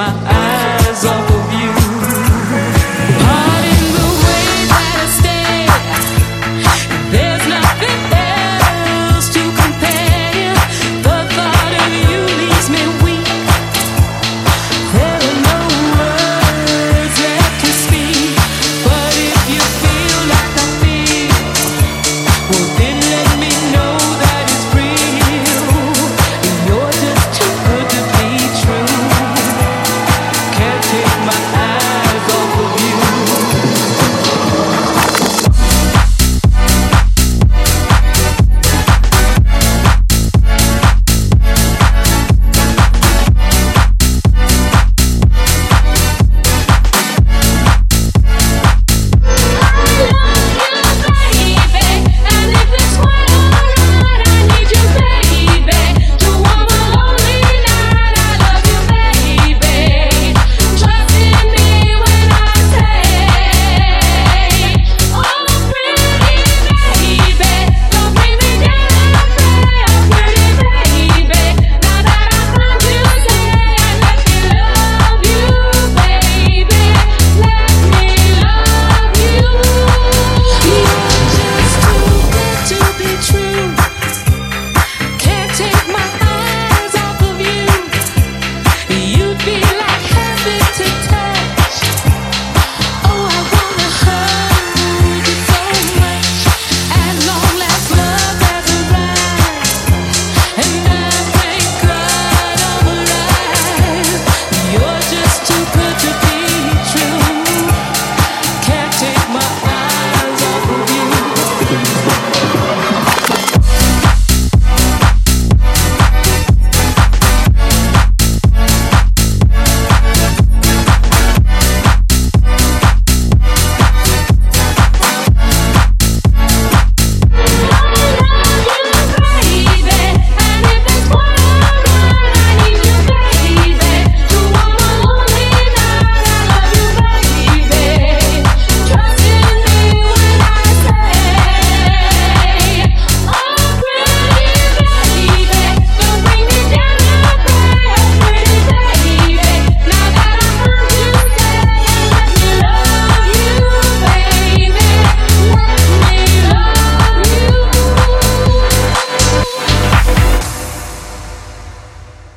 my eyes.